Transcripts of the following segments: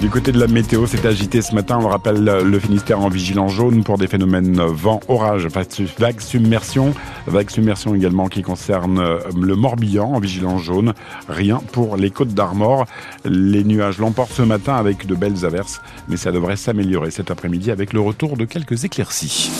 Du côté de la météo, c'est agité ce matin. On le rappelle, le Finistère en vigilant jaune pour des phénomènes vent, orage, vague submersion. Vague submersion également qui concerne le Morbihan en vigilant jaune. Rien pour les côtes d'Armor. Les nuages l'emportent ce matin avec de belles averses, mais ça devrait s'améliorer cet après-midi avec le retour de quelques éclaircies.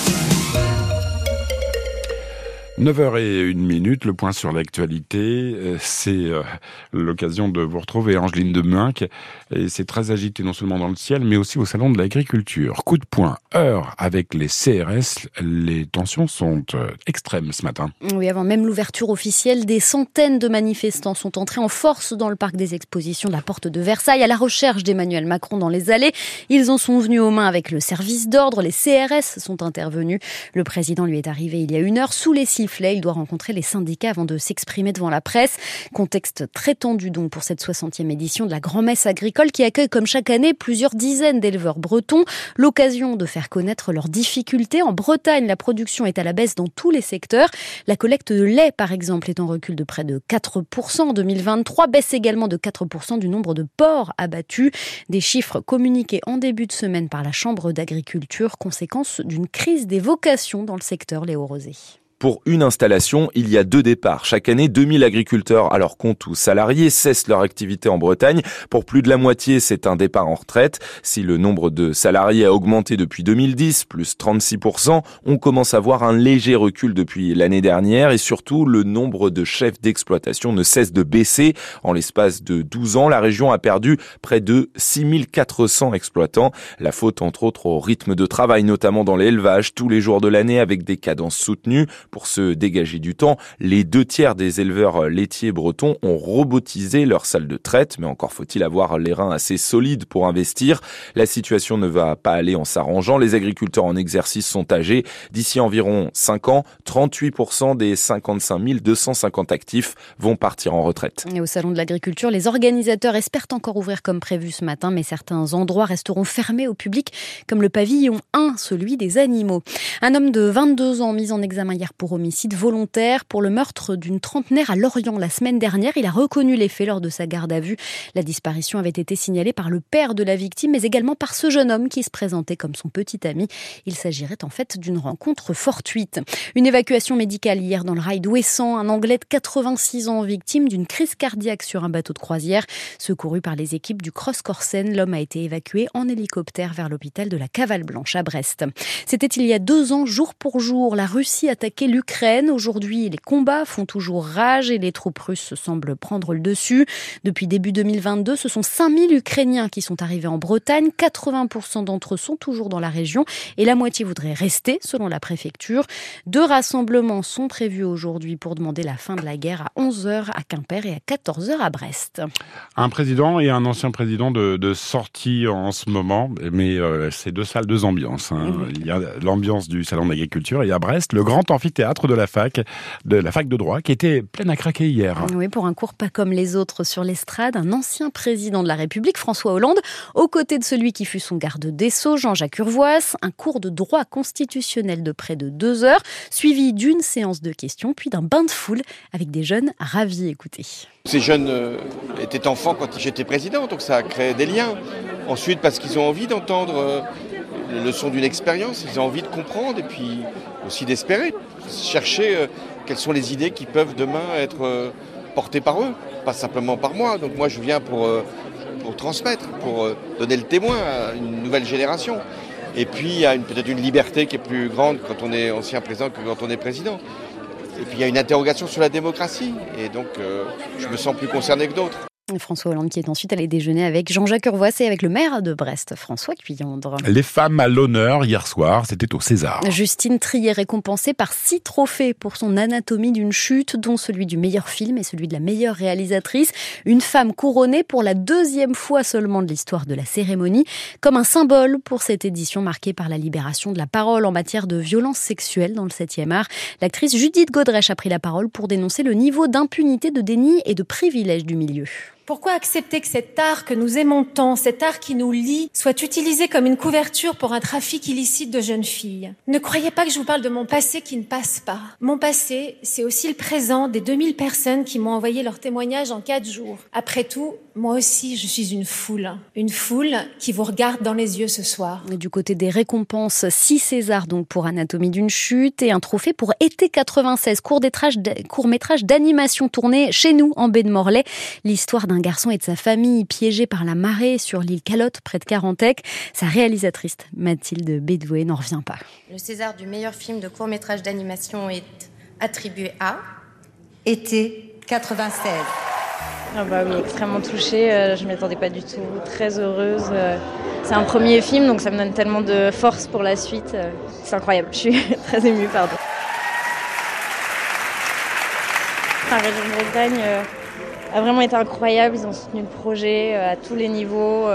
9h01 minute, le point sur l'actualité, euh, c'est euh, l'occasion de vous retrouver Angeline de Munck, et c'est très agité non seulement dans le ciel, mais aussi au salon de l'agriculture. Coup de poing, heure avec les CRS, les tensions sont euh, extrêmes ce matin. Oui, avant même l'ouverture officielle, des centaines de manifestants sont entrés en force dans le parc des expositions de la Porte de Versailles à la recherche d'Emmanuel Macron dans les allées. Ils en sont venus aux mains avec le service d'ordre, les CRS sont intervenus. Le président lui est arrivé il y a une heure sous les il doit rencontrer les syndicats avant de s'exprimer devant la presse. Contexte très tendu donc pour cette 60e édition de la Grand-Messe agricole qui accueille comme chaque année plusieurs dizaines d'éleveurs bretons. L'occasion de faire connaître leurs difficultés. En Bretagne, la production est à la baisse dans tous les secteurs. La collecte de lait, par exemple, est en recul de près de 4% en 2023. Baisse également de 4% du nombre de porcs abattus. Des chiffres communiqués en début de semaine par la Chambre d'agriculture, conséquence d'une crise des vocations dans le secteur Léo Rosé. Pour une installation, il y a deux départs. Chaque année, 2000 agriculteurs leur compte ou salariés cessent leur activité en Bretagne. Pour plus de la moitié, c'est un départ en retraite. Si le nombre de salariés a augmenté depuis 2010, plus 36%, on commence à voir un léger recul depuis l'année dernière et surtout, le nombre de chefs d'exploitation ne cesse de baisser. En l'espace de 12 ans, la région a perdu près de 6400 exploitants. La faute, entre autres, au rythme de travail, notamment dans l'élevage, tous les jours de l'année avec des cadences soutenues. Pour se dégager du temps, les deux tiers des éleveurs laitiers bretons ont robotisé leur salle de traite, mais encore faut-il avoir les reins assez solides pour investir. La situation ne va pas aller en s'arrangeant. Les agriculteurs en exercice sont âgés. D'ici environ 5 ans, 38% des 55 250 actifs vont partir en retraite. Et au Salon de l'Agriculture, les organisateurs espèrent encore ouvrir comme prévu ce matin, mais certains endroits resteront fermés au public, comme le pavillon 1, celui des animaux. Un homme de 22 ans mis en examen hier pour homicide volontaire pour le meurtre d'une trentenaire à Lorient la semaine dernière. Il a reconnu les faits lors de sa garde à vue. La disparition avait été signalée par le père de la victime, mais également par ce jeune homme qui se présentait comme son petit ami. Il s'agirait en fait d'une rencontre fortuite. Une évacuation médicale hier dans le rail d'Ouessant. Un Anglais de 86 ans victime d'une crise cardiaque sur un bateau de croisière. Secouru par les équipes du Cross Corsen, l'homme a été évacué en hélicoptère vers l'hôpital de la Cavale Blanche à Brest. C'était il y a deux ans, jour pour jour. La Russie attaquait l'Ukraine. Aujourd'hui, les combats font toujours rage et les troupes russes semblent prendre le dessus. Depuis début 2022, ce sont 5000 Ukrainiens qui sont arrivés en Bretagne. 80% d'entre eux sont toujours dans la région et la moitié voudraient rester, selon la préfecture. Deux rassemblements sont prévus aujourd'hui pour demander la fin de la guerre à 11h à Quimper et à 14h à Brest. Un président et un ancien président de, de sortie en ce moment, mais euh, c'est deux salles, deux ambiances. Hein. Il y a l'ambiance du salon d'agriculture et à Brest, le grand amphithéâtre théâtre de la fac, de la fac de droit, qui était pleine à craquer hier. Oui, pour un cours pas comme les autres sur l'estrade, un ancien président de la République, François Hollande, aux côtés de celui qui fut son garde des Sceaux, Jean-Jacques Urvoas, un cours de droit constitutionnel de près de deux heures, suivi d'une séance de questions, puis d'un bain de foule avec des jeunes ravis. Écoutez. Ces jeunes euh, étaient enfants quand j'étais président, donc ça a créé des liens. Ensuite, parce qu'ils ont envie d'entendre euh, le son d'une expérience, ils ont envie de comprendre et puis aussi d'espérer chercher euh, quelles sont les idées qui peuvent demain être euh, portées par eux, pas simplement par moi. Donc moi je viens pour, euh, pour transmettre, pour donner le témoin à une nouvelle génération. Et puis il y a peut-être une liberté qui est plus grande quand on est ancien président que quand on est président. Et puis il y a une interrogation sur la démocratie. Et donc je me sens plus concerné que d'autres. François Hollande qui est ensuite allé déjeuner avec Jean-Jacques Urvoas et avec le maire de Brest, François Cuyandre. Les femmes à l'honneur hier soir, c'était au César. Justine Trier récompensée par six trophées pour son anatomie d'une chute, dont celui du meilleur film et celui de la meilleure réalisatrice. Une femme couronnée pour la deuxième fois seulement de l'histoire de la cérémonie, comme un symbole pour cette édition marquée par la libération de la parole en matière de violence sexuelle dans le 7e art. L'actrice Judith Godrèche a pris la parole pour dénoncer le niveau d'impunité, de déni et de privilège du milieu. Pourquoi accepter que cet art que nous aimons tant, cet art qui nous lie, soit utilisé comme une couverture pour un trafic illicite de jeunes filles? Ne croyez pas que je vous parle de mon passé qui ne passe pas. Mon passé, c'est aussi le présent des 2000 personnes qui m'ont envoyé leur témoignage en quatre jours. Après tout, Moi aussi, je suis une foule. Une foule qui vous regarde dans les yeux ce soir. du côté des récompenses, 6 Césars donc pour Anatomie d'une chute et un trophée pour Été 96, court-métrage d'animation tourné chez nous en baie de Morlaix. L'histoire d'un garçon et de sa famille piégés par la marée sur l'île Calotte près de Carantec. Sa réalisatrice Mathilde Bédoué n'en revient pas. Le César du meilleur film de court-métrage d'animation est attribué à Été 96. Ah bah oui, extrêmement touchée, euh, je ne m'y attendais pas du tout, très heureuse. Euh, c'est un premier film, donc ça me donne tellement de force pour la suite. Euh, c'est incroyable, je suis très émue, pardon. La région de Bretagne a vraiment été incroyable, ils ont soutenu le projet à tous les niveaux.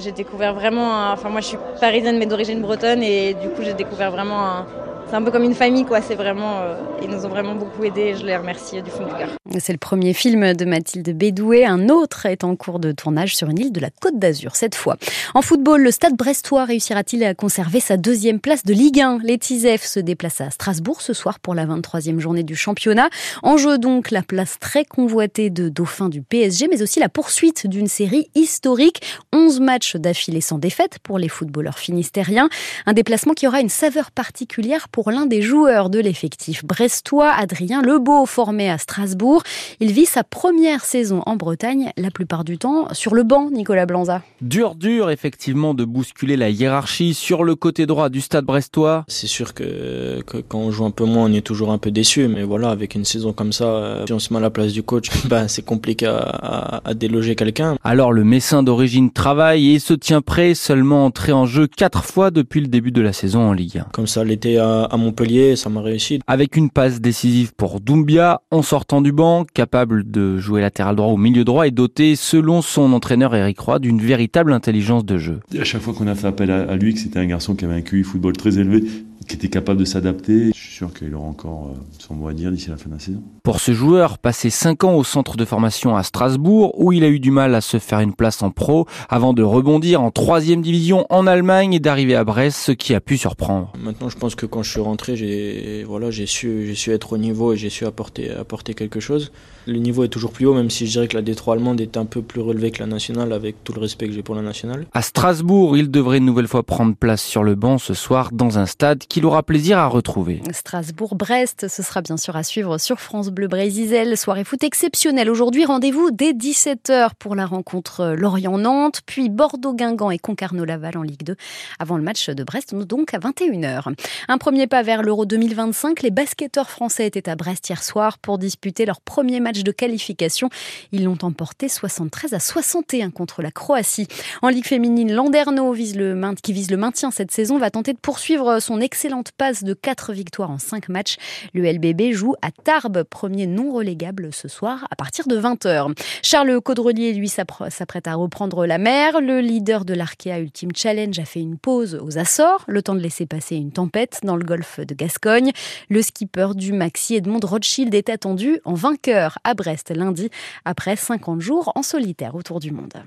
J'ai découvert vraiment, enfin moi je suis parisienne mais d'origine bretonne et du coup j'ai découvert vraiment un, c'est un peu comme une famille, quoi. C'est vraiment, euh, ils nous ont vraiment beaucoup aidés. Je les remercie du fond du cœur. C'est le premier film de Mathilde Bédoué. Un autre est en cours de tournage sur une île de la Côte d'Azur cette fois. En football, le Stade Brestois réussira-t-il à conserver sa deuxième place de Ligue 1 Les Tisef se déplacent à Strasbourg ce soir pour la 23e journée du championnat. En jeu donc la place très convoitée de Dauphin du PSG, mais aussi la poursuite d'une série historique. 11 matchs d'affilée sans défaite pour les footballeurs finistériens. Un déplacement qui aura une saveur particulière pour l'un des joueurs de l'effectif brestois, Adrien Lebeau, formé à Strasbourg. Il vit sa première saison en Bretagne, la plupart du temps sur le banc, Nicolas Blanza. Dur, dur, effectivement, de bousculer la hiérarchie sur le côté droit du stade brestois. C'est sûr que, quand on joue un peu moins, on est toujours un peu déçu, mais voilà, avec une saison comme ça, euh, si on se met à la place du coach, ben, c'est compliqué à, à déloger quelqu'un. Alors le Messin d'origine travaille et se tient prêt, seulement entré en jeu quatre fois depuis le début de la saison en Ligue 1. Comme ça l'été à, à Montpellier, ça m'a réussi. Avec une passe décisive pour Doumbia, en sortant du banc, capable de jouer latéral droit ou milieu droit et doté, selon son entraîneur Eric Roy, d'une véritable intelligence de jeu. à chaque fois qu'on a fait appel à, lui, que c'était un garçon qui avait un QI football très élevé, qui était capable de s'adapter. Je suis sûr qu'il aura encore euh, son mot à dire d'ici la fin de la saison. Pour ce joueur, passé 5 ans au centre de formation à Strasbourg, où il a eu du mal à se faire une place en pro, avant de rebondir en troisième division en Allemagne et d'arriver à Brest, ce qui a pu surprendre. Maintenant, je pense que quand je suis rentré, j'ai voilà, j'ai su, j'ai su être au niveau et j'ai su apporter, apporter quelque chose. Le niveau est toujours plus haut, même si je dirais que la D3 allemande est un peu plus relevée que la nationale, avec tout le respect que j'ai pour la nationale. À Strasbourg, il devrait une nouvelle fois prendre place sur le banc ce soir dans un stade qu'il aura plaisir à retrouver. Strasbourg-Brest, ce sera bien sûr à suivre sur France Bleu Brésisel. Soirée foot exceptionnelle aujourd'hui. Rendez-vous dès 17h pour la rencontre Lorient-Nantes, puis Bordeaux-Guingamp et Concarneau-Laval en Ligue 2 avant le match de Brest, donc à 21h. Un premier pas vers l'Euro 2025. Les basketteurs français étaient à Brest hier soir pour disputer leur premier match de qualification. Ils l'ont emporté 73 à 61 contre la Croatie. En Ligue féminine, Landerneau, vise le qui vise le maintien cette saison, va tenter de poursuivre son excellente passe de 4 victoires en 5 matchs. Le LBB joue à Tarbes, premier non relégable ce soir à partir de 20h. Charles Caudrelier, lui, s'apprête à reprendre la mer. Le leader de l'Arkea Ultimate Challenge a fait une pause aux Açores, le temps de laisser passer une tempête dans le golfe de Gascogne. Le skipper du Maxi Edmond Rothschild est attendu en vainqueur à Brest lundi après 50 jours en solitaire autour du monde.